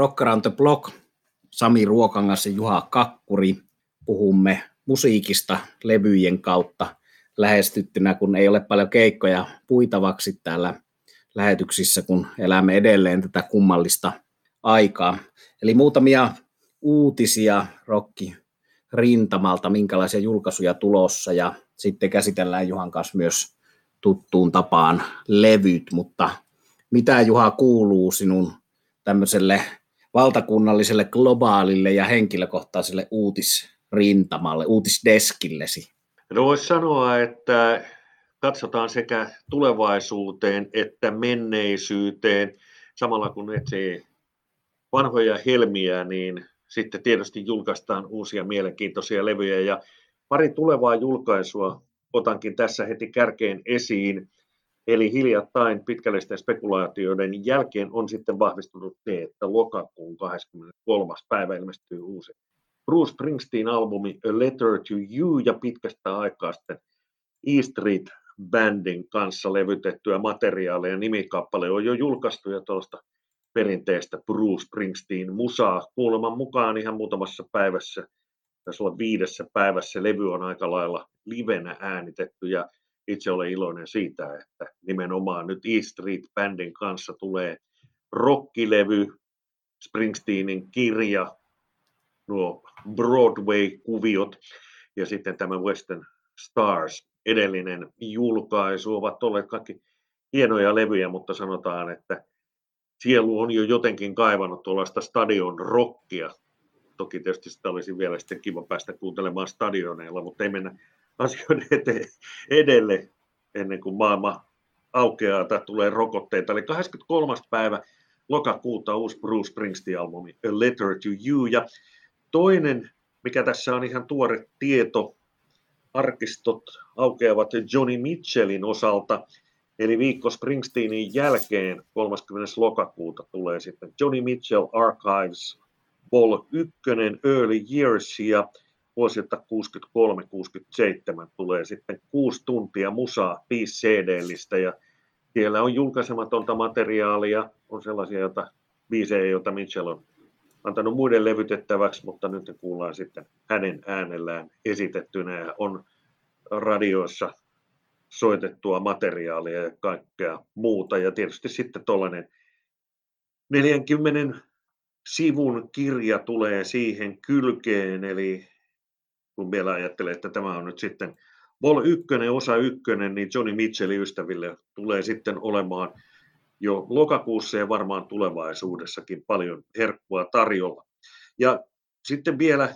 Rock Around the Block, Sami Ruokangas ja Juha Kakkuri. Puhumme musiikista levyjen kautta lähestyttynä, kun ei ole paljon keikkoja puitavaksi täällä lähetyksissä, kun elämme edelleen tätä kummallista aikaa. Eli muutamia uutisia rokki rintamalta, minkälaisia julkaisuja tulossa ja sitten käsitellään Juhan kanssa myös tuttuun tapaan levyt, mutta mitä Juha kuuluu sinun tämmöiselle valtakunnalliselle, globaalille ja henkilökohtaiselle uutisrintamalle, uutisdeskillesi? No voisi sanoa, että katsotaan sekä tulevaisuuteen että menneisyyteen. Samalla kun etsii vanhoja helmiä, niin sitten tietysti julkaistaan uusia mielenkiintoisia levyjä. Ja pari tulevaa julkaisua otankin tässä heti kärkeen esiin. Eli hiljattain pitkällisten spekulaatioiden jälkeen on sitten vahvistunut se, että lokakuun 23. päivä ilmestyy uusi Bruce Springsteen-albumi A Letter to You ja pitkästä aikaa sitten E Street Bandin kanssa levytettyä materiaalia. Nimikappale on jo julkaistu ja tuosta perinteistä Bruce Springsteen musaa. Kuuleman mukaan ihan muutamassa päivässä, taisi olla viidessä päivässä, levy on aika lailla livenä äänitetty ja itse olen iloinen siitä, että nimenomaan nyt E Street Bandin kanssa tulee rockilevy, Springsteenin kirja, nuo Broadway-kuviot ja sitten tämä Western Stars edellinen julkaisu ovat olleet kaikki hienoja levyjä, mutta sanotaan, että sielu on jo jotenkin kaivannut tuollaista stadion rockia. Toki tietysti sitä olisi vielä sitten kiva päästä kuuntelemaan stadioneilla, mutta ei mennä asioiden eteen edelle ennen kuin maailma aukeaa tai tulee rokotteita. Eli 23. päivä lokakuuta uusi Bruce Springsteen-albumi A Letter to You. Ja toinen, mikä tässä on ihan tuore tieto, arkistot aukeavat Johnny Mitchellin osalta. Eli viikko Springsteenin jälkeen 30. lokakuuta tulee sitten Johnny Mitchell Archives Vol 1 Early Years ja vuosilta 63-67 tulee sitten kuusi tuntia musaa, viisi CD-listä ja siellä on julkaisematonta materiaalia, on sellaisia, joita biisejä, joita Mitchell on antanut muiden levytettäväksi, mutta nyt ne kuullaan sitten hänen äänellään esitettynä ja on radioissa soitettua materiaalia ja kaikkea muuta. Ja tietysti sitten tuollainen 40 sivun kirja tulee siihen kylkeen, eli kun vielä ajattelee, että tämä on nyt sitten Vol 1, osa 1, niin Johnny Mitchellin ystäville tulee sitten olemaan jo lokakuussa ja varmaan tulevaisuudessakin paljon herkkua tarjolla. Ja sitten vielä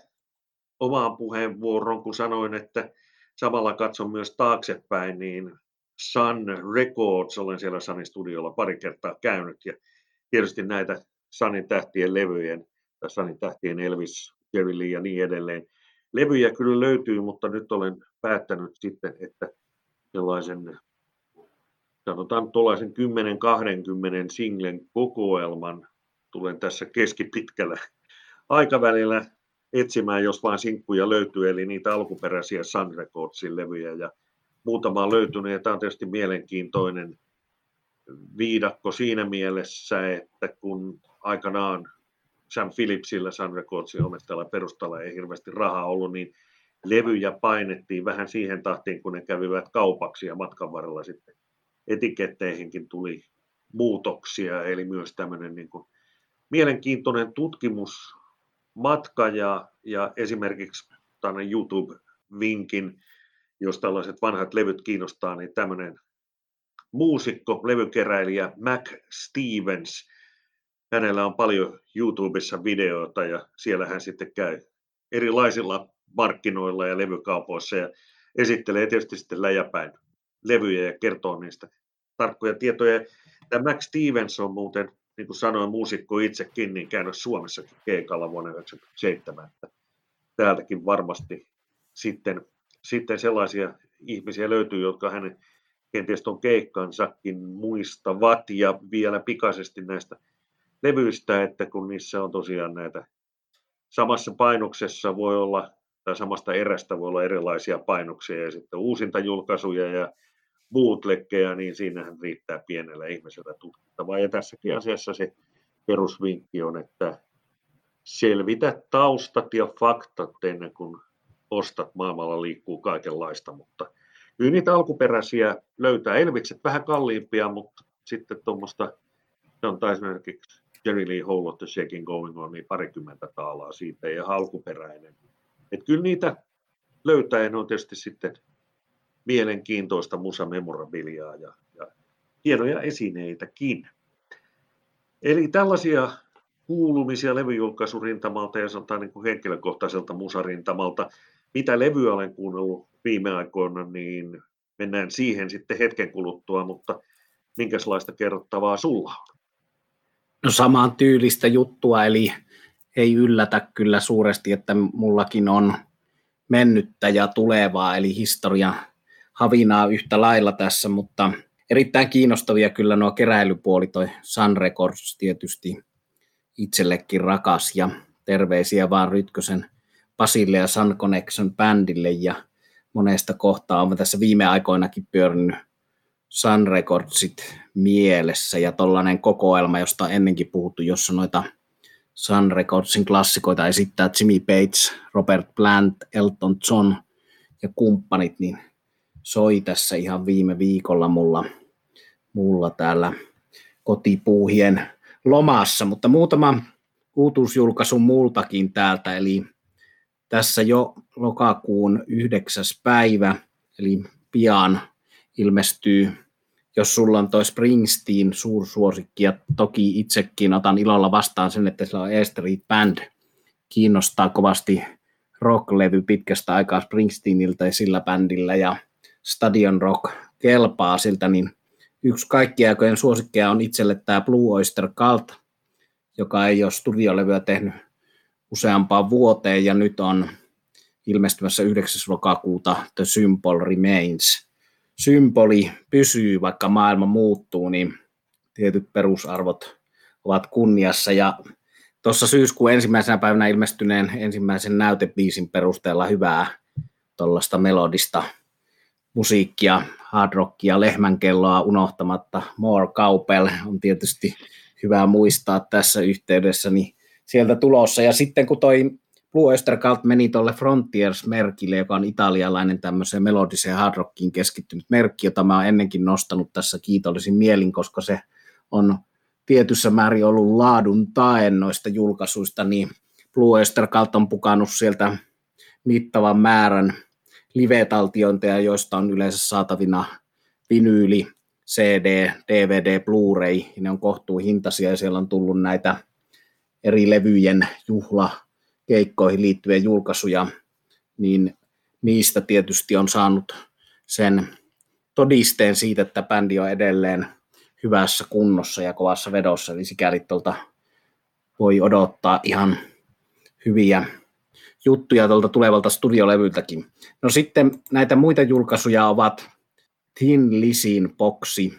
omaan puheenvuoron, kun sanoin, että samalla katson myös taaksepäin, niin Sun Records, olen siellä Sunin studiolla pari kertaa käynyt ja tietysti näitä Sunin tähtien levyjen, tai Sunin tähtien Elvis, Jerry Lee ja niin edelleen. Levyjä kyllä löytyy, mutta nyt olen päättänyt sitten, että sellaisen sanotaan tuollaisen 10-20 singlen kokoelman tulen tässä keskipitkällä aikavälillä etsimään, jos vain sinkkuja löytyy, eli niitä alkuperäisiä Sun Recordsin levyjä ja muutama on löytynyt ja tämä on tietysti mielenkiintoinen viidakko siinä mielessä, että kun aikanaan Sam Phillipsillä Sun Recordsin omistajalla perustalla ei hirveästi rahaa ollut, niin levyjä painettiin vähän siihen tahtiin, kun ne kävivät kaupaksi ja matkan varrella sitten etiketteihinkin tuli muutoksia, eli myös tämmöinen niin kuin mielenkiintoinen tutkimusmatka ja, ja esimerkiksi tänne YouTube-vinkin, jos tällaiset vanhat levyt kiinnostaa, niin tämmöinen muusikko, levykeräilijä Mac Stevens, hänellä on paljon YouTubessa videoita ja siellä hän sitten käy erilaisilla markkinoilla ja levykaupoissa ja esittelee tietysti sitten läjäpäin levyjä ja kertoo niistä tarkkoja tietoja. Tämä Max Stevens on muuten, niin kuin sanoin, muusikko itsekin, niin käynyt Suomessakin keikalla vuonna 1997. Täältäkin varmasti sitten, sitten sellaisia ihmisiä löytyy, jotka hänen kenties tuon keikkansakin muistavat ja vielä pikaisesti näistä levyistä, että kun niissä on tosiaan näitä samassa painoksessa voi olla, tai samasta erästä voi olla erilaisia painoksia ja sitten uusinta julkaisuja ja bootleggeja, niin siinähän riittää pienellä ihmisellä tutkittavaa. Ja tässäkin asiassa se perusvinkki on, että selvitä taustat ja faktat ennen kuin ostat. Maailmalla liikkuu kaikenlaista, mutta kyllä niitä alkuperäisiä löytää. Elvikset vähän kalliimpia, mutta sitten tuommoista, se on esimerkiksi Jerry Lee Hole of the Shaking Going On, niin parikymmentä taalaa siitä ja alkuperäinen. Et kyllä niitä löytää ja ne on tietysti sitten mielenkiintoista musa memorabiliaa ja, ja hienoja esineitäkin. Eli tällaisia kuulumisia levyjulkaisurintamalta ja sanotaan niin kuin henkilökohtaiselta musarintamalta. Mitä levyä olen kuunnellut viime aikoina, niin mennään siihen sitten hetken kuluttua, mutta minkälaista kerrottavaa sulla on? No samaan tyylistä juttua, eli ei yllätä kyllä suuresti, että mullakin on mennyttä ja tulevaa, eli historia havinaa yhtä lailla tässä, mutta erittäin kiinnostavia kyllä nuo keräilypuoli, toi Sun Records tietysti itsellekin rakas ja terveisiä vaan Rytkösen Pasille ja Sun Connection bändille ja monesta kohtaa on tässä viime aikoinakin pyörinyt Sun Recordsit mielessä ja tollainen kokoelma, josta on ennenkin puhuttu, jossa noita Sun Recordsin klassikoita esittää Jimmy Bates, Robert Plant, Elton John ja kumppanit, niin soi tässä ihan viime viikolla mulla, mulla täällä kotipuuhien lomassa, mutta muutama uutuusjulkaisu multakin täältä, eli tässä jo lokakuun yhdeksäs päivä, eli pian ilmestyy, jos sulla on toi Springsteen suursuosikki, ja toki itsekin otan ilolla vastaan sen, että sillä on E Street Band, kiinnostaa kovasti rocklevy pitkästä aikaa Springsteeniltä ja sillä bändillä, ja Stadion Rock kelpaa siltä, niin yksi kaikkien aikojen suosikkeja on itselle tämä Blue Oyster Cult, joka ei ole studiolevyä tehnyt useampaan vuoteen ja nyt on ilmestymässä 9. lokakuuta The Symbol Remains. Symboli pysyy, vaikka maailma muuttuu, niin tietyt perusarvot ovat kunniassa ja tuossa syyskuun ensimmäisenä päivänä ilmestyneen ensimmäisen näytebiisin perusteella hyvää tuollaista melodista musiikkia, hard rockia, lehmänkelloa unohtamatta. More Kaupel on tietysti hyvä muistaa tässä yhteydessä, niin sieltä tulossa. Ja sitten kun toi Blue Oyster Cult meni tuolle Frontiers-merkille, joka on italialainen tämmöiseen melodiseen hard rockiin keskittynyt merkki, jota mä oon ennenkin nostanut tässä kiitollisin mielin, koska se on tietyssä määrin ollut laadun tae noista julkaisuista, niin Blue Oyster Cult on pukannut sieltä mittavan määrän live-taltiointeja, joista on yleensä saatavina vinyyli, CD, DVD, Blu-ray, ne on kohtuu hintaisia ja siellä on tullut näitä eri levyjen juhlakeikkoihin liittyviä julkaisuja, niin niistä tietysti on saanut sen todisteen siitä, että bändi on edelleen hyvässä kunnossa ja kovassa vedossa, eli sikäli tuolta voi odottaa ihan hyviä juttuja tuolta tulevalta studiolevyltäkin. No sitten näitä muita julkaisuja ovat Thin Lisin boksi,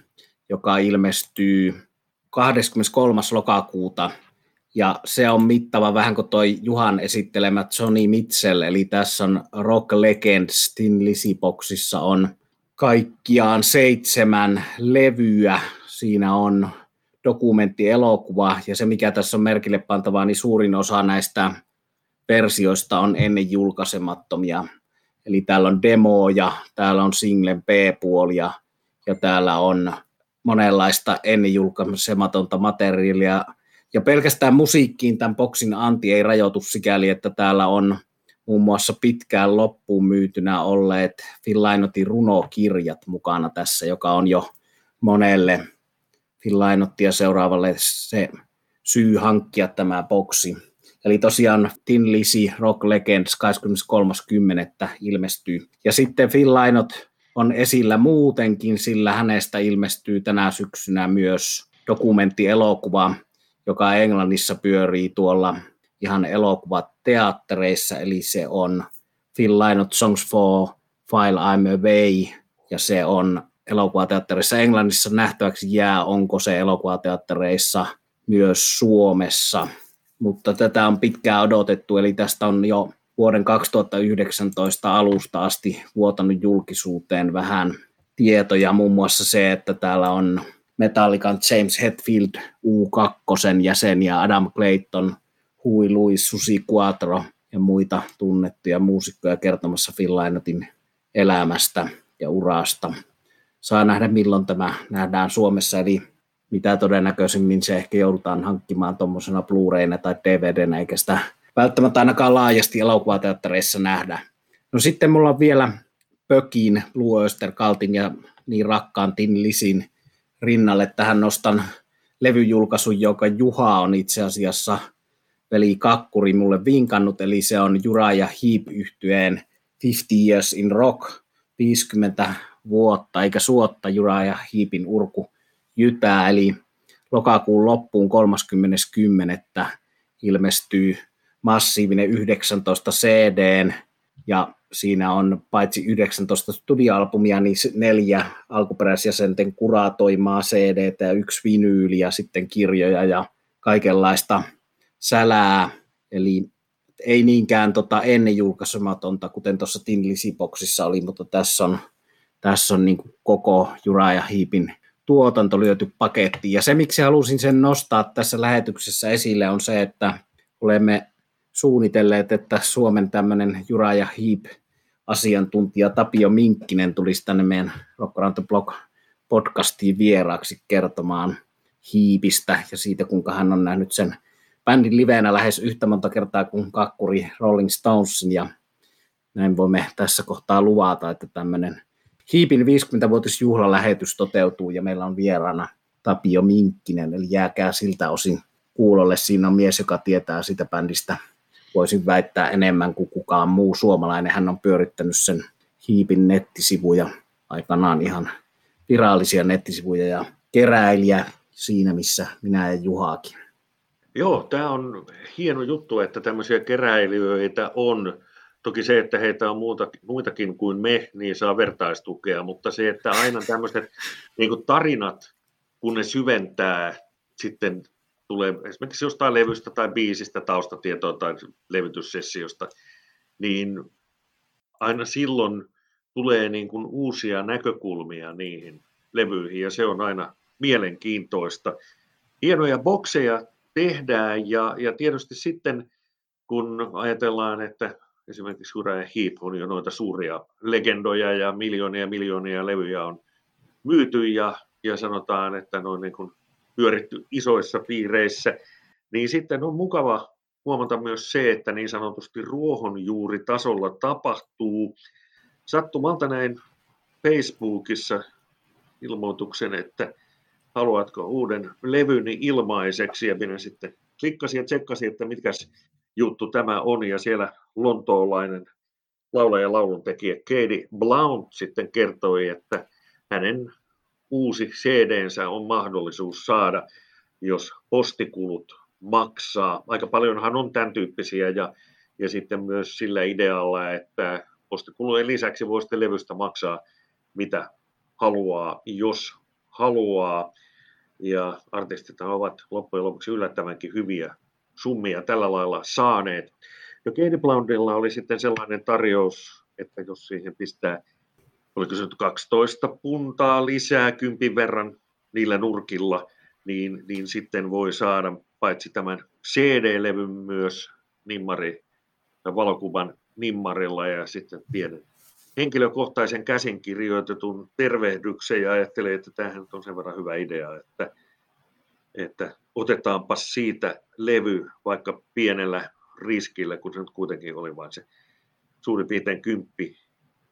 joka ilmestyy 23. lokakuuta ja se on mittava vähän kuin toi Juhan esittelemä Johnny Mitchell, eli tässä on Rock Legends Tin Lisi-boksissa on kaikkiaan seitsemän levyä. Siinä on dokumenttielokuva, ja se mikä tässä on merkille pantavaa, niin suurin osa näistä versioista on ennen julkaisemattomia. Eli täällä on demoja, täällä on singlen B-puolia, ja täällä on monenlaista ennen julkaisematonta materiaalia, ja pelkästään musiikkiin tämän boksin anti ei rajoitu sikäli, että täällä on muun muassa pitkään loppuun myytynä olleet Phil Lynottin runokirjat mukana tässä, joka on jo monelle Phil Lynottia seuraavalle se syy hankkia tämä boksi. Eli tosiaan Tin Lisi Rock Legends 23.10. ilmestyy. Ja sitten Phil Lynott on esillä muutenkin, sillä hänestä ilmestyy tänä syksynä myös dokumenttielokuva joka Englannissa pyörii tuolla ihan elokuvateattereissa, eli se on Phil Lynott Songs for File I'm Away, ja se on elokuvateatterissa Englannissa nähtäväksi jää, onko se elokuvateattereissa myös Suomessa. Mutta tätä on pitkään odotettu, eli tästä on jo vuoden 2019 alusta asti vuotanut julkisuuteen vähän tietoja, muun muassa se, että täällä on Metallican James Hetfield U2 jäsen ja Adam Clayton, Hui Louis, Susi Quattro ja muita tunnettuja muusikkoja kertomassa Phil elämästä ja urasta. Saa nähdä, milloin tämä nähdään Suomessa, eli mitä todennäköisimmin se ehkä joudutaan hankkimaan tuommoisena Blu-rayna tai DVDnä, eikä sitä välttämättä ainakaan laajasti elokuvateattereissa nähdä. No sitten mulla on vielä Pökin, Blue Oyster Kaltin ja niin rakkaan Tin Lisin rinnalle. Tähän nostan levyjulkaisun, joka Juha on itse asiassa veli Kakkuri mulle vinkannut, eli se on Jura ja Heap yhtyeen 50 Years in Rock, 50 vuotta, eikä suotta Jura ja Heapin urku jytää, eli lokakuun loppuun 30.10. ilmestyy massiivinen 19 CD ja siinä on paitsi 19 studioalbumia, niin neljä alkuperäisjäsenten kuratoimaa CD ja yksi vinyyli ja sitten kirjoja ja kaikenlaista sälää, eli ei niinkään tota ennen julkaisematonta, kuten tuossa Tin Lisiboksissa oli, mutta tässä on, tässä on niin koko Jura ja Hiipin tuotanto lyöty pakettiin. Ja se, miksi halusin sen nostaa tässä lähetyksessä esille, on se, että olemme suunnitelleet, että Suomen tämmöinen Jura ja Hiip asiantuntija Tapio Minkkinen tulisi tänne meidän Rock Around the Block podcastiin vieraaksi kertomaan hiipistä ja siitä, kuinka hän on nähnyt sen bändin liveenä lähes yhtä monta kertaa kuin kakkuri Rolling Stonesin ja näin voimme tässä kohtaa luvata, että tämmöinen Hiipin 50-vuotisjuhlalähetys toteutuu ja meillä on vieraana Tapio Minkkinen, eli jääkää siltä osin kuulolle. Siinä on mies, joka tietää sitä bändistä, voisin väittää enemmän kuin kukaan muu suomalainen. Hän on pyörittänyt sen Hiipin nettisivuja aikanaan ihan virallisia nettisivuja ja keräilijä siinä, missä minä ja Juhaakin. Joo, tämä on hieno juttu, että tämmöisiä keräilijöitä on. Toki se, että heitä on muuta, muitakin kuin me, niin saa vertaistukea, mutta se, että aina tämmöiset niin tarinat, kun ne syventää sitten tulee esimerkiksi jostain levystä tai biisistä taustatietoa tai levytyssessiosta, niin aina silloin tulee niin kuin uusia näkökulmia niihin levyihin ja se on aina mielenkiintoista. Hienoja bokseja tehdään ja, ja tietysti sitten kun ajatellaan, että esimerkiksi Hura ja Heap on jo noita suuria legendoja ja miljoonia miljoonia levyjä on myyty ja, ja sanotaan, että noin niin kuin pyöritty isoissa piireissä, niin sitten on mukava huomata myös se, että niin sanotusti ruohonjuuritasolla tapahtuu. Sattumalta näin Facebookissa ilmoituksen, että haluatko uuden levyni ilmaiseksi, ja minä sitten klikkasin ja tsekkasin, että mitkäs juttu tämä on, ja siellä lontoolainen laulaja ja lauluntekijä Katie Blount sitten kertoi, että hänen uusi CD-nsä on mahdollisuus saada, jos postikulut maksaa. Aika paljonhan on tämän tyyppisiä ja, ja sitten myös sillä idealla, että postikulujen lisäksi voi sitten levystä maksaa mitä haluaa, jos haluaa. Ja artistit ovat loppujen lopuksi yllättävänkin hyviä summia tällä lailla saaneet. Ja Blondilla oli sitten sellainen tarjous, että jos siihen pistää oliko se nyt 12 puntaa lisää kympin verran niillä nurkilla, niin, niin sitten voi saada paitsi tämän CD-levyn myös nimmari, valokuvan nimmarilla ja sitten pienen henkilökohtaisen käsin kirjoitetun tervehdyksen. Ja ajattelee, että tämähän on sen verran hyvä idea, että, että otetaanpa siitä levy vaikka pienellä riskillä, kun se nyt kuitenkin oli vain se suurin piirtein kymppi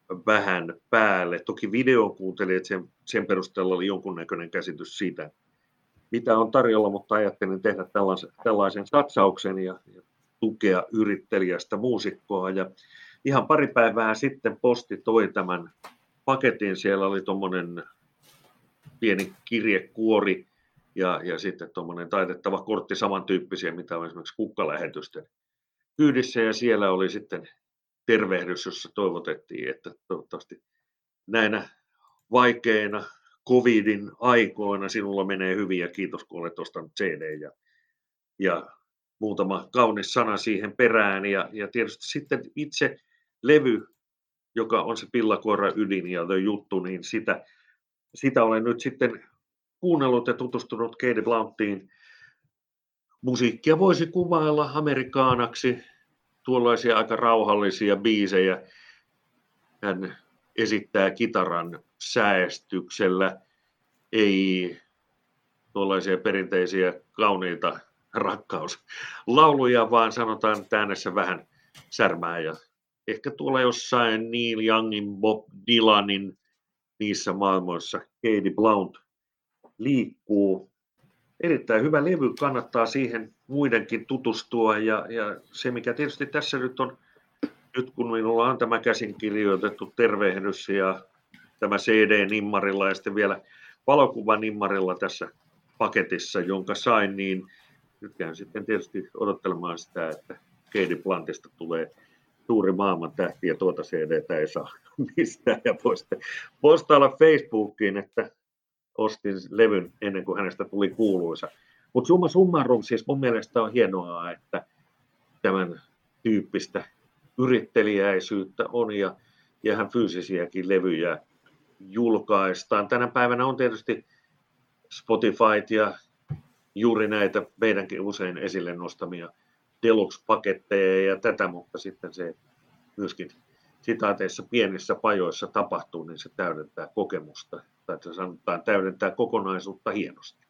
vähän päälle. Toki video kuuntelin, sen, sen perusteella oli jonkunnäköinen käsitys siitä, mitä on tarjolla, mutta ajattelin tehdä tällaisen, tällaisen satsauksen ja, ja tukea yrittelijästä muusikkoa. Ja ihan pari päivää sitten posti toi tämän paketin. Siellä oli tuommoinen pieni kirjekuori ja, ja sitten tuommoinen taitettava kortti samantyyppisiä, mitä on esimerkiksi kukkalähetysten kyydissä. Ja siellä oli sitten tervehdys, jossa toivotettiin, että toivottavasti näinä vaikeina covidin aikoina sinulla menee hyvin ja kiitos kun olet ostanut CD ja, ja muutama kaunis sana siihen perään. Ja, ja tietysti sitten itse levy, joka on se pillakuora ydin ja juttu, niin sitä, sitä olen nyt sitten kuunnellut ja tutustunut Katie Blounttiin, musiikkia voisi kuvailla amerikaanaksi, tuollaisia aika rauhallisia biisejä. Hän esittää kitaran säästyksellä, ei tuollaisia perinteisiä kauniita rakkauslauluja, vaan sanotaan, että äänessä vähän särmää ja ehkä tuolla jossain Neil Youngin, Bob Dylanin, niissä maailmoissa Katie Blount liikkuu. Erittäin hyvä levy, kannattaa siihen muidenkin tutustua. Ja, ja se mikä tietysti tässä nyt on, nyt kun minulla on tämä käsin kirjoitettu tervehdys ja tämä CD-nimmarilla ja sitten vielä valokuvanimmarilla tässä paketissa, jonka sain, niin nyt käyn sitten tietysti odottelemaan sitä, että Katie Plantista tulee suuri maailman tähti ja tuota CDtä ei saa mistään. Ja postailla Facebookiin, että ostin levyn ennen kuin hänestä tuli kuuluisa. Mutta summa summarum, siis mun mielestä on hienoa, että tämän tyyppistä yrittelijäisyyttä on ja, ja ihan fyysisiäkin levyjä julkaistaan. Tänä päivänä on tietysti Spotify ja juuri näitä meidänkin usein esille nostamia deluxe-paketteja ja tätä, mutta sitten se myöskin sitaateissa pienissä pajoissa tapahtuu, niin se täydentää kokemusta, tai sanotaan täydentää kokonaisuutta hienosti.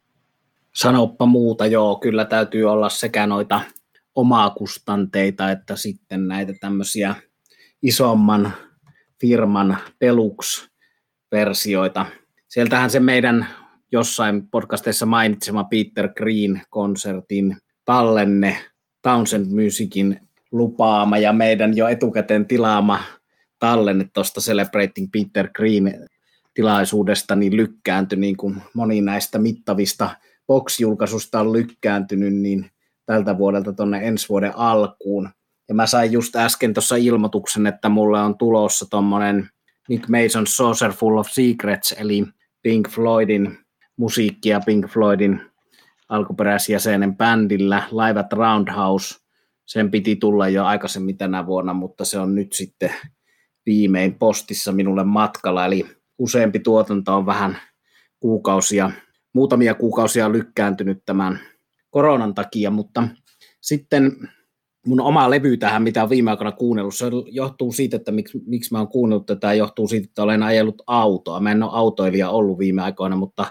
Sanoppa muuta, joo, kyllä täytyy olla sekä noita omaa kustanteita, että sitten näitä tämmöisiä isomman firman deluxe-versioita. Sieltähän se meidän jossain podcasteissa mainitsema Peter Green-konsertin tallenne Townsend Musicin lupaama ja meidän jo etukäteen tilaama tallenne tuosta Celebrating Peter Green tilaisuudesta niin lykkääntyi, niin kuin moni näistä mittavista box-julkaisusta on lykkääntynyt, niin tältä vuodelta tuonne ensi vuoden alkuun. Ja mä sain just äsken tuossa ilmoituksen, että mulle on tulossa tuommoinen Nick Mason Saucer Full of Secrets, eli Pink Floydin musiikkia Pink Floydin alkuperäisjäsenen bändillä Live at Roundhouse. Sen piti tulla jo aikaisemmin tänä vuonna, mutta se on nyt sitten viimein postissa minulle matkalla, eli useampi tuotanto on vähän kuukausia, muutamia kuukausia lykkääntynyt tämän koronan takia, mutta sitten mun oma levy tähän, mitä on viime aikoina kuunnellut, se johtuu siitä, että miksi, miksi mä oon kuunnellut tätä, johtuu siitä, että olen ajellut autoa. Mä en ole autoilija ollut viime aikoina, mutta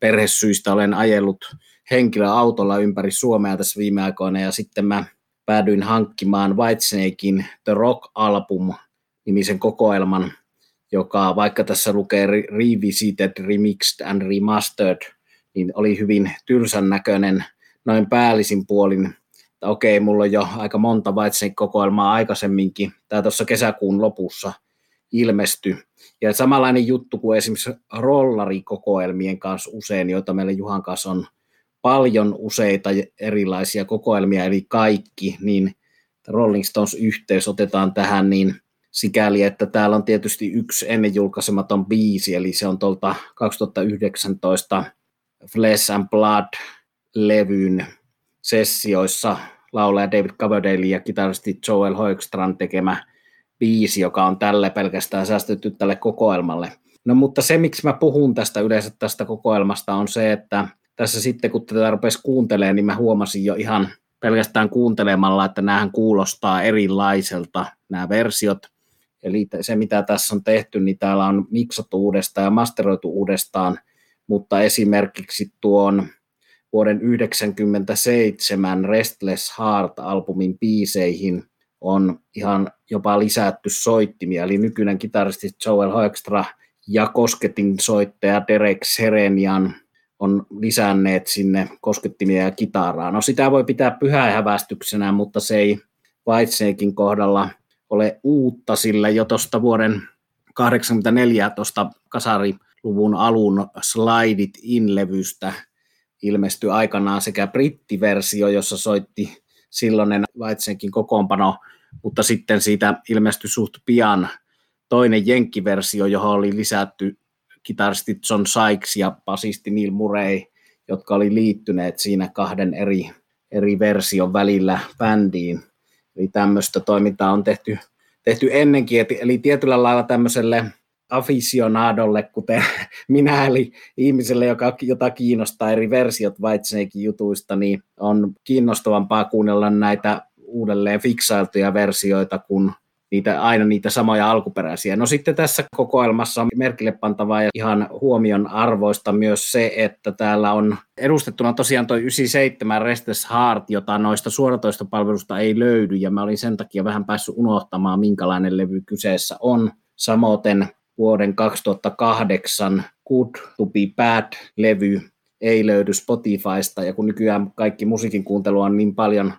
perhesyistä olen ajellut henkilöautolla ympäri Suomea tässä viime aikoina ja sitten mä päädyin hankkimaan Whitesnakein The Rock Album nimisen kokoelman, joka vaikka tässä lukee Revisited, Remixed and Remastered, niin oli hyvin tylsän näköinen noin päällisin puolin. Että okei, mulla on jo aika monta Whitesnake-kokoelmaa aikaisemminkin. Tämä tuossa kesäkuun lopussa ilmestyi. Ja samanlainen juttu kuin esimerkiksi rollarikokoelmien kanssa usein, joita meillä Juhan kanssa on paljon useita erilaisia kokoelmia, eli kaikki, niin Rolling Stones-yhteys otetaan tähän niin sikäli, että täällä on tietysti yksi ennen julkaisematon biisi, eli se on tuolta 2019 Flesh and Blood-levyn sessioissa laulaja David Coverdale ja kitaristi Joel Hoekstrand tekemä biisi, joka on tälle pelkästään säästetty tälle kokoelmalle. No mutta se, miksi mä puhun tästä yleensä tästä kokoelmasta, on se, että tässä sitten kun tätä rupesi kuuntelemaan, niin mä huomasin jo ihan pelkästään kuuntelemalla, että näähän kuulostaa erilaiselta nämä versiot. Eli se, mitä tässä on tehty, niin täällä on miksattu uudestaan ja masteroitu uudestaan, mutta esimerkiksi tuon vuoden 1997 Restless Heart-albumin biiseihin on ihan jopa lisätty soittimia, eli nykyinen kitaristi Joel Hoekstra ja kosketin soittaja Derek Serenian on lisänneet sinne koskettimia ja kitaraa. No sitä voi pitää pyhähävästyksenä, mutta se ei Whitesnakein kohdalla ole uutta, sillä jo tuosta vuoden 84 tuosta kasariluvun alun Slide It In-levystä ilmestyi aikanaan sekä brittiversio, jossa soitti silloinen Whitesnakein kokoonpano, mutta sitten siitä ilmestyi suht pian toinen jenkkiversio, johon oli lisätty kitaristi John Sykes ja basisti Neil Murray, jotka oli liittyneet siinä kahden eri, eri version välillä bändiin. Eli tämmöistä toimintaa on tehty, tehty ennenkin, eli tietyllä lailla tämmöiselle aficionadolle, kuten minä, eli ihmiselle, joka, jota kiinnostaa eri versiot Whitesnakein jutuista, niin on kiinnostavampaa kuunnella näitä uudelleen fiksailtuja versioita kuin niitä, aina niitä samoja alkuperäisiä. No sitten tässä kokoelmassa on merkille pantavaa ja ihan huomion arvoista myös se, että täällä on edustettuna tosiaan tuo 97 Restless Heart, jota noista suoratoistopalvelusta ei löydy, ja mä olin sen takia vähän päässyt unohtamaan, minkälainen levy kyseessä on. Samoin vuoden 2008 Good to be Bad-levy ei löydy Spotifysta, ja kun nykyään kaikki musiikin kuuntelu on niin paljon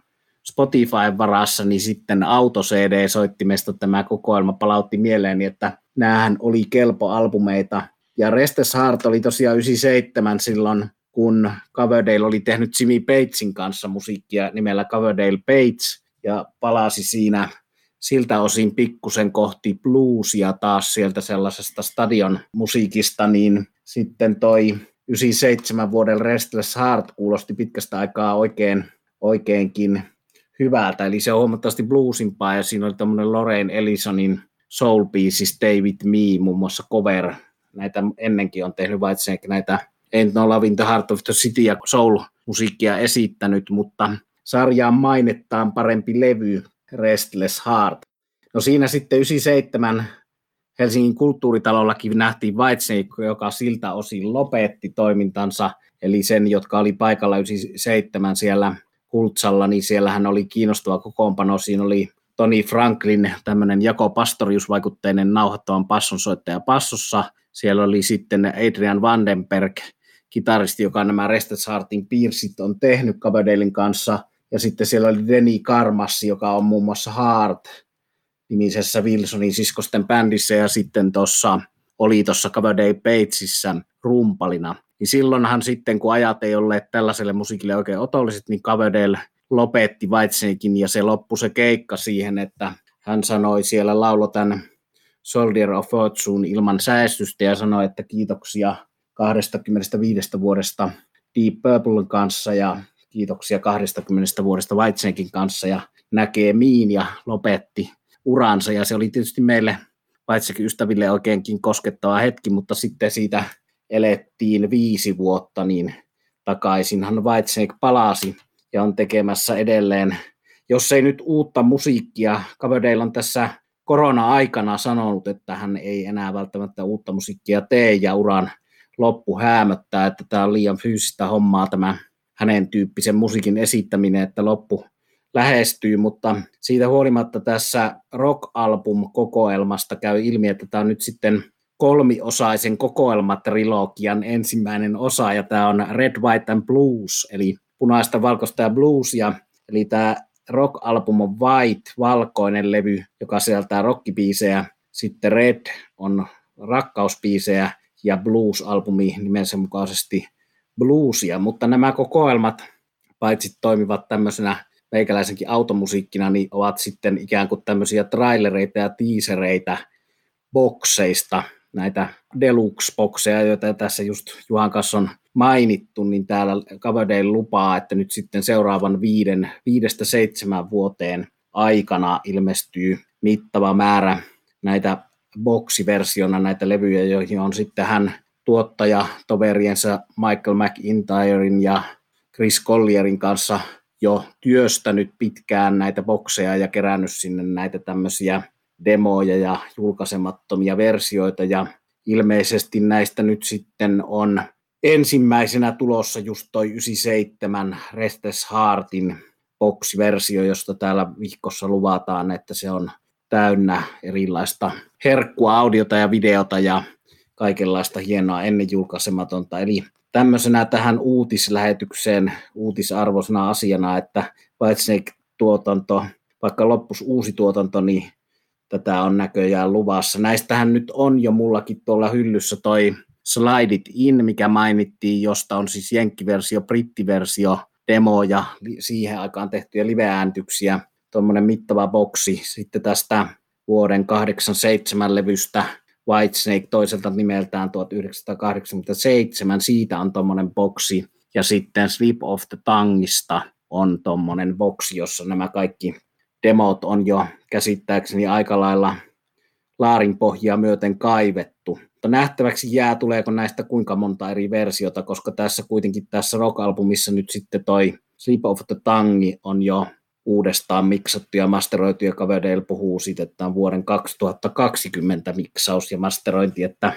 Spotifyn varassa, niin sitten auto CD-soittimesta tämä kokoelma palautti mieleeni, että näähän oli kelpo-albumeita. Ja Restes Heart oli tosiaan 97 silloin, kun Coverdale oli tehnyt Jimmy Pagesin kanssa musiikkia nimellä Coverdale Page, ja palasi siinä siltä osin pikkusen kohti bluesia taas sieltä sellaisesta stadion musiikista, niin sitten toi 97 vuoden Restless Heart kuulosti pitkästä aikaa oikein, oikeinkin hyvältä, eli se on huomattavasti bluesimpaa, ja siinä oli tämmöinen Lorraine Ellisonin Soul Pieces David Me, muun muassa cover, näitä ennenkin on tehnyt Whitesnake näitä Ain't No Love in the Heart of the City ja soul-musiikkia esittänyt, mutta sarjaan mainettaan parempi levy Restless Heart. No siinä sitten 97 Helsingin kulttuuritalollakin nähtiin Whitesnake, joka siltä osin lopetti toimintansa, eli sen, jotka oli paikalla 97 siellä Kultsalla, niin siellähän oli kiinnostava kokoonpano. Siinä oli Tony Franklin, tämmöinen Jako Pastorius-vaikutteinen nauhoittavan passonsoittaja passossa. Siellä oli sitten Adrian Vandenberg, kitaristi, joka nämä Rested Heartin piirsit on tehnyt Coverdalein kanssa. Ja sitten siellä oli Denny Karmassi, joka on muun muassa Heart nimisessä Wilsonin siskosten bändissä ja sitten tuossa oli tuossa Coverdale Batesissa rumpalina niin silloinhan sitten, kun ajat ei olleet tällaiselle musiikille oikein otolliset, niin Coverdale lopetti Whitesnakein ja se loppui se keikka siihen, että hän sanoi siellä laulo tämän Soldier of Fortune ilman säästystä ja sanoi, että kiitoksia 25 vuodesta Deep Purplen kanssa ja kiitoksia 20 vuodesta Whitesnakein kanssa ja näkee miin ja lopetti uransa. Ja se oli tietysti meille Whitesnakein ystäville oikeinkin koskettava hetki, mutta sitten siitä elettiin viisi vuotta, niin takaisinhan Whitesnake palasi ja on tekemässä edelleen, jos ei nyt uutta musiikkia, Coverdale on tässä korona-aikana sanonut, että hän ei enää välttämättä uutta musiikkia tee ja uran loppu häämöttää, että tämä on liian fyysistä hommaa tämä hänen tyyppisen musiikin esittäminen, että loppu lähestyy, mutta siitä huolimatta tässä rock-album-kokoelmasta käy ilmi, että tämä on nyt sitten kolmiosaisen kokoelmatrilogian ensimmäinen osa, ja tämä on Red, White and Blues, eli punaista, valkoista ja bluesia, eli tämä rock-album on White, valkoinen levy, joka sisältää rockibiisejä, sitten Red on rakkauspiisejä, ja Blues-albumi nimensä mukaisesti bluesia, mutta nämä kokoelmat, paitsi toimivat tämmöisenä meikäläisenkin automusiikkina, niin ovat sitten ikään kuin tämmöisiä trailereita ja tiisereitä bokseista, näitä deluxe-bokseja, joita tässä just Juhan kanssa on mainittu, niin täällä Coverdale lupaa, että nyt sitten seuraavan viiden, viidestä seitsemän vuoteen aikana ilmestyy mittava määrä näitä boksiversiona näitä levyjä, joihin on sitten hän tuottaja toveriensa Michael McIntyren ja Chris Collierin kanssa jo työstänyt pitkään näitä bokseja ja kerännyt sinne näitä tämmöisiä demoja ja julkaisemattomia versioita ja ilmeisesti näistä nyt sitten on ensimmäisenä tulossa just toi 97 Restes Heartin box-versio, josta täällä vihkossa luvataan, että se on täynnä erilaista herkkua audiota ja videota ja kaikenlaista hienoa ennen julkaisematonta. Eli tämmöisenä tähän uutislähetykseen uutisarvoisena asiana, että paitsi tuotanto, vaikka loppus uusi tuotanto, niin tätä on näköjään luvassa. Näistähän nyt on jo mullakin tuolla hyllyssä toi Slide It In, mikä mainittiin, josta on siis jenkkiversio, brittiversio, demo ja siihen aikaan tehtyjä live-ääntyksiä, tuommoinen mittava boksi. Sitten tästä vuoden 87 levystä Whitesnake toiselta nimeltään 1987, siitä on tuommoinen boksi. Ja sitten Slip of the Tongueista on tuommoinen boksi, jossa nämä kaikki demot on jo käsittääkseni aika lailla laarin pohjaa myöten kaivettu. Mutta nähtäväksi jää, tuleeko näistä kuinka monta eri versiota, koska tässä kuitenkin tässä rock-albumissa nyt sitten toi Sleep of the Tongue on jo uudestaan miksattu ja masteroitu, ja Coverdale puhuu siitä, että on vuoden 2020 miksaus ja masterointi, että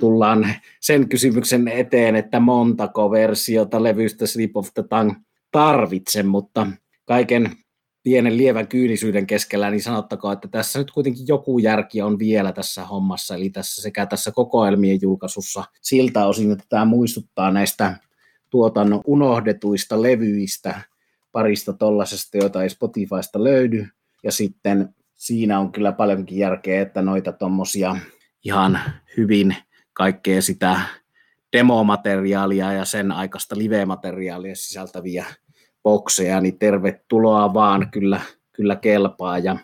tullaan sen kysymyksen eteen, että montako versiota levystä Sleep of the Tongue tarvitse, mutta kaiken pienen lievän kyynisyyden keskellä, niin sanottakoon, että tässä nyt kuitenkin joku järki on vielä tässä hommassa, eli tässä sekä tässä kokoelmien julkaisussa siltä osin, että tämä muistuttaa näistä tuotannon unohdetuista levyistä, parista tollasesta, joita ei Spotifysta löydy, ja sitten siinä on kyllä paljonkin järkeä, että noita tuommoisia ihan hyvin kaikkea sitä demomateriaalia ja sen aikaista live-materiaalia sisältäviä bokseja, niin tervetuloa vaan, kyllä, kyllä kelpaa. Ja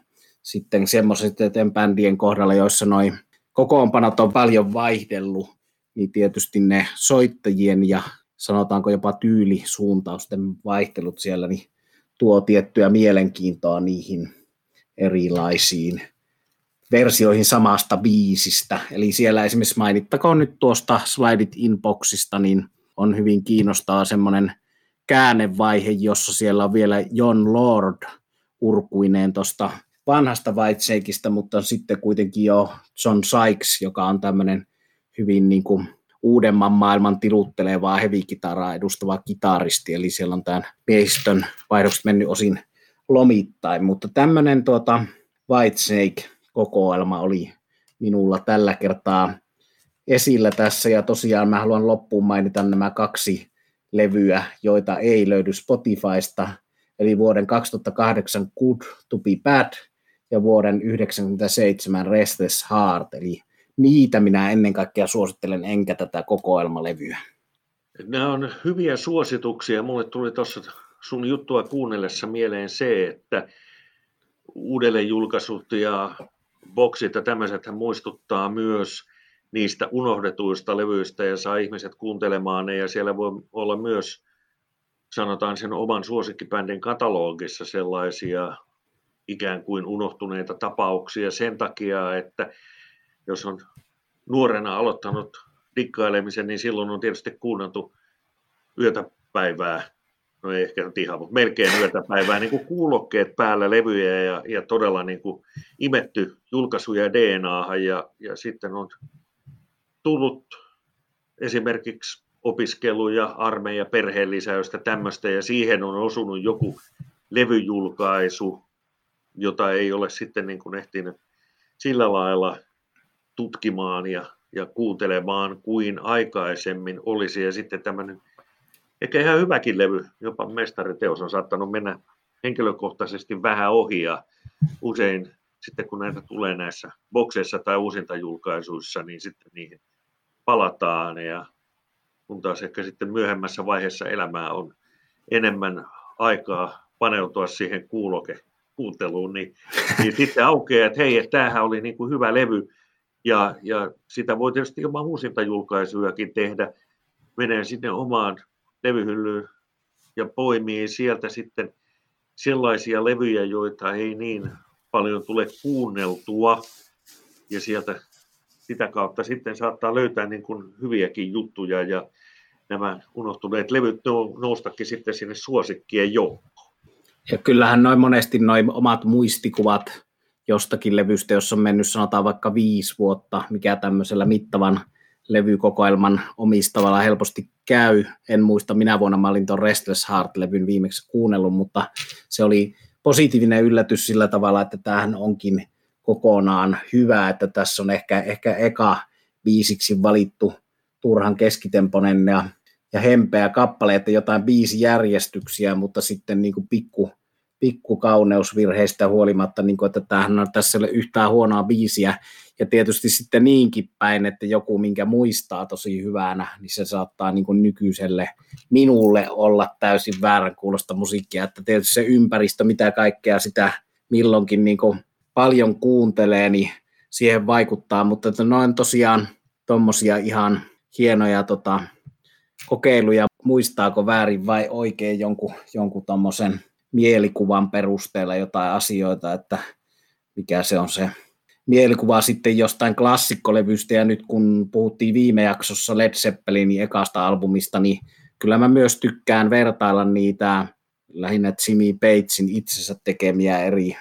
sitten semmoisten bändien kohdalla, joissa noin kokoonpanot on paljon vaihdellut, niin tietysti ne soittajien ja sanotaanko jopa tyylisuuntausten vaihtelut siellä, niin tuo tiettyä mielenkiintoa niihin erilaisiin versioihin samasta biisistä. Eli siellä esimerkiksi mainittakoon nyt tuosta Slide It Inboxista, niin on hyvin kiinnostava semmoinen käännevaihe, jossa siellä on vielä John Lord urkuineen tuosta vanhasta Whiteshakeista, mutta sitten kuitenkin jo John Sykes, joka on tämmöinen hyvin niin kuin uudemman maailman tiluttelevaa hevikitaraa edustava kitaristi, eli siellä on tämän miehistön vaihdokset mennyt osin lomittain, mutta tämmöinen tuota Whitesnake-kokoelma oli minulla tällä kertaa esillä tässä, ja tosiaan mä haluan loppuun mainita nämä kaksi levyä, joita ei löydy Spotifysta, eli vuoden 2008 Good to be Bad ja vuoden 1997 Restless Heart, eli niitä minä ennen kaikkea suosittelen, enkä tätä kokoelmalevyä. Nämä on hyviä suosituksia. Mulle tuli tuossa sun juttua kuunnellessa mieleen se, että uudelleen julkaisut ja boksit ja tämmöiset muistuttaa myös niistä unohdetuista levyistä ja saa ihmiset kuuntelemaan ne. Ja siellä voi olla myös sanotaan sen oman suosikkibändin katalogissa sellaisia ikään kuin unohtuneita tapauksia sen takia, että jos on nuorena aloittanut dikkailemisen, niin silloin on tietysti kuunneltu yötä päivää, no ei ehkä nyt ihan, mutta melkein yötä päivää, niin kuin kuulokkeet päällä, levyjä ja, ja todella niin kuin imetty julkaisuja DNAhan ja, ja sitten on tullut esimerkiksi opiskelu ja armeija, perheenlisäystä, tämmöistä, ja siihen on osunut joku levyjulkaisu, jota ei ole sitten niin kuin ehtinyt sillä lailla tutkimaan ja, ja kuuntelemaan kuin aikaisemmin olisi. Ja sitten tämmöinen ehkä ihan hyväkin levy, jopa mestariteos on saattanut mennä henkilökohtaisesti vähän ohi ja usein sitten kun näitä tulee näissä bokseissa tai uusintajulkaisuissa, niin sitten niihin palataan ja kun taas ehkä sitten myöhemmässä vaiheessa elämää on enemmän aikaa paneutua siihen kuuloke kuunteluun, niin, niin sitten aukeaa, että hei, että tämähän oli niin kuin hyvä levy, ja, ja sitä voi tietysti ilman uusintajulkaisujakin tehdä. Menee sinne omaan levyhyllyyn ja poimii sieltä sitten sellaisia levyjä, joita ei niin paljon tule kuunneltua. Ja sieltä sitä kautta sitten saattaa löytää niin kuin hyviäkin juttuja ja nämä unohtuneet levyt noustakin sitten sinne suosikkien joukkoon. Ja kyllähän noin monesti noin omat muistikuvat jostakin levystä, jos on mennyt sanotaan vaikka viisi vuotta, mikä tämmöisellä mittavan levykokoelman omistavalla helposti käy. En muista, minä vuonna mä olin tuon Restless Heart-levyn viimeksi kuunnellut, mutta se oli positiivinen yllätys sillä tavalla, että tämähän onkin kokonaan hyvä, että tässä on ehkä, ehkä eka biisiksi valittu turhan keskitemponen ja, ja hempeä kappale, että jotain biisijärjestyksiä, mutta sitten niin kuin pikku, pikkukauneusvirheistä huolimatta, niin kuin, että tämähän on tässä ole yhtään huonoa biisiä, ja tietysti sitten niinkin päin, että joku, minkä muistaa tosi hyvänä, niin se saattaa niin kuin nykyiselle minulle olla täysin väärän kuulosta musiikkia, että tietysti se ympäristö, mitä kaikkea sitä milloinkin niin kuin paljon kuuntelee, niin siihen vaikuttaa, mutta että noin tosiaan tuommoisia ihan hienoja tota, kokeiluja, muistaako väärin vai oikein jonkun, jonkun tuommoisen mielikuvan perusteella jotain asioita, että mikä se on se mielikuva sitten jostain klassikkolevystä, ja nyt kun puhuttiin viime jaksossa Led Zeppelinin ekasta albumista, niin kyllä mä myös tykkään vertailla niitä lähinnä Jimmy Batesin itsensä tekemiä eri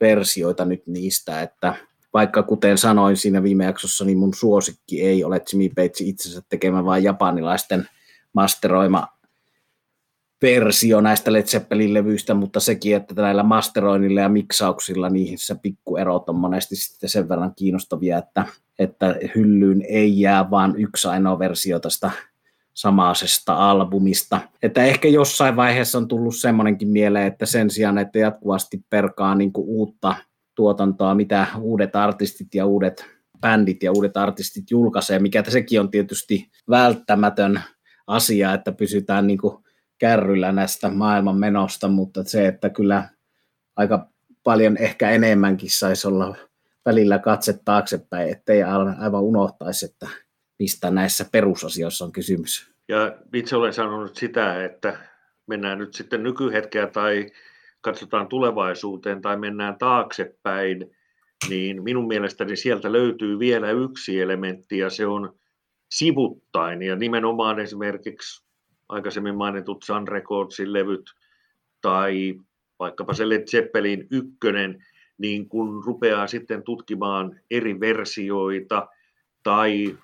versioita nyt niistä, että vaikka kuten sanoin siinä viime jaksossa, niin mun suosikki ei ole Jimmy Batesin itsensä tekemä, vaan japanilaisten masteroima versio näistä Led Zeppelin levyistä, mutta sekin, että näillä masteroinnilla ja miksauksilla niihin se pikkuerot on monesti sitten sen verran kiinnostavia, että, että hyllyyn ei jää vaan yksi ainoa versio tästä samaisesta albumista. Että ehkä jossain vaiheessa on tullut semmoinenkin mieleen, että sen sijaan, että jatkuvasti perkaa niin uutta tuotantoa, mitä uudet artistit ja uudet bändit ja uudet artistit julkaisee, mikä sekin on tietysti välttämätön asia, että pysytään niin kuin kärryllä näistä maailman menosta, mutta se, että kyllä aika paljon ehkä enemmänkin saisi olla välillä katse taaksepäin, ettei aivan unohtaisi, että mistä näissä perusasioissa on kysymys. Ja itse olen sanonut sitä, että mennään nyt sitten nykyhetkeä tai katsotaan tulevaisuuteen tai mennään taaksepäin, niin minun mielestäni sieltä löytyy vielä yksi elementti ja se on sivuttain ja nimenomaan esimerkiksi aikaisemmin mainitut Sun Recordsin levyt tai vaikkapa se Led Zeppelin ykkönen, niin kun rupeaa sitten tutkimaan eri versioita tai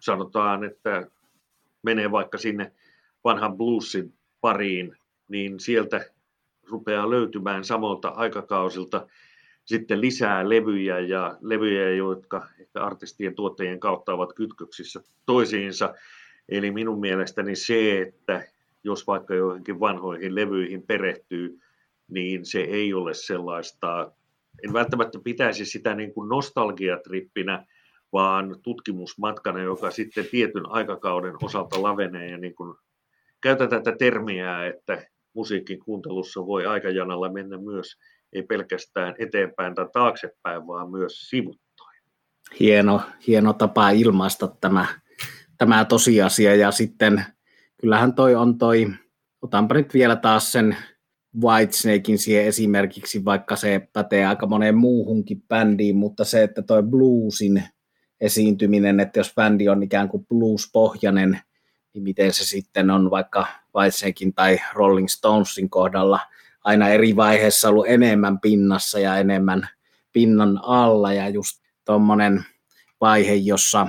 sanotaan, että menee vaikka sinne vanhan bluesin pariin, niin sieltä rupeaa löytymään samalta aikakausilta sitten lisää levyjä ja levyjä, jotka ehkä artistien tuottajien kautta ovat kytköksissä toisiinsa. Eli minun mielestäni se, että jos vaikka joihinkin vanhoihin levyihin perehtyy, niin se ei ole sellaista, en välttämättä pitäisi sitä niin kuin nostalgiatrippinä, vaan tutkimusmatkana, joka sitten tietyn aikakauden osalta lavenee. Ja niin kuin käytän tätä termiä, että musiikin kuuntelussa voi aikajanalla mennä myös ei pelkästään eteenpäin tai taaksepäin, vaan myös sivuttain. Hieno, hieno tapa ilmaista tämä, tämä tosiasia. Ja sitten kyllähän toi on toi, otanpa nyt vielä taas sen Whitesnakein siihen esimerkiksi, vaikka se pätee aika moneen muuhunkin bändiin, mutta se, että toi bluesin esiintyminen, että jos bändi on ikään kuin blues-pohjainen, niin miten se sitten on vaikka Whitesnakein tai Rolling Stonesin kohdalla aina eri vaiheessa ollut enemmän pinnassa ja enemmän pinnan alla ja just tuommoinen vaihe, jossa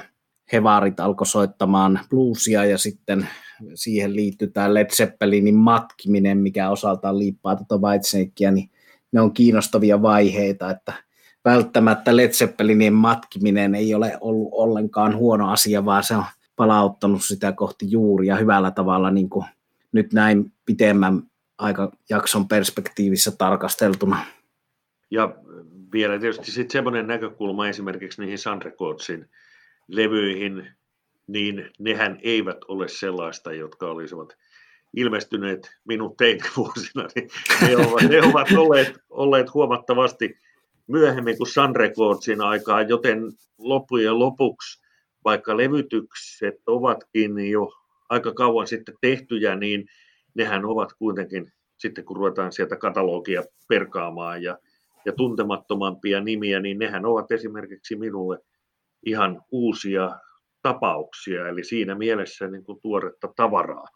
hevarit alkoi soittamaan bluesia ja sitten siihen liittyy tämä Led Zeppelinin matkiminen, mikä osaltaan liippaa tuota niin ne on kiinnostavia vaiheita, että välttämättä Led Zeppelinin matkiminen ei ole ollut ollenkaan huono asia, vaan se on palauttanut sitä kohti juuria hyvällä tavalla niin kuin nyt näin pitemmän aikajakson perspektiivissä tarkasteltuna. Ja vielä tietysti sitten semmoinen näkökulma esimerkiksi niihin Sun Recordsin levyihin, niin nehän eivät ole sellaista, jotka olisivat ilmestyneet minun teinivuosina, niin ne ovat, ne ovat olleet, olleet huomattavasti myöhemmin kuin Sun Recordsin aikaa, joten loppujen lopuksi, vaikka levytykset ovatkin jo aika kauan sitten tehtyjä, niin nehän ovat kuitenkin sitten kun ruvetaan sieltä katalogia perkaamaan ja, ja tuntemattomampia nimiä, niin nehän ovat esimerkiksi minulle ihan uusia tapauksia, eli siinä mielessä niin kuin tuoretta tavaraa.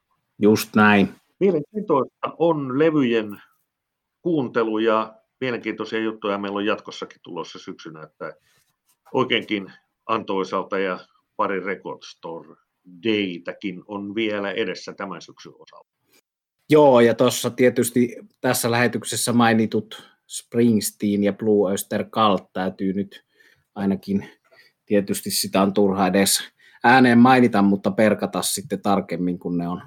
Just näin. Mielenkiintoista on levyjen kuuntelu ja mielenkiintoisia juttuja meillä on jatkossakin tulossa syksynä, että oikeinkin antoisalta ja pari Record Store Daytäkin on vielä edessä tämän syksyn osalta. Joo, ja tuossa tietysti tässä lähetyksessä mainitut Springsteen ja Blue Oyster Cult täytyy nyt ainakin tietysti sitä on turha edes ääneen mainita, mutta perkata sitten tarkemmin, kun ne on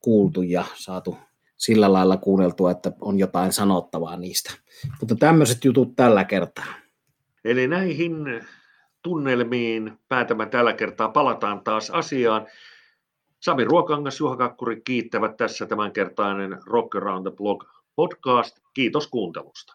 kuultu ja saatu sillä lailla kuunneltua, että on jotain sanottavaa niistä. Mutta tämmöiset jutut tällä kertaa. Eli näihin tunnelmiin päätämme tällä kertaa. Palataan taas asiaan. Sami Ruokangas, Juha Kakkuri kiittävät tässä tämänkertainen Rock Around the Block podcast. Kiitos kuuntelusta.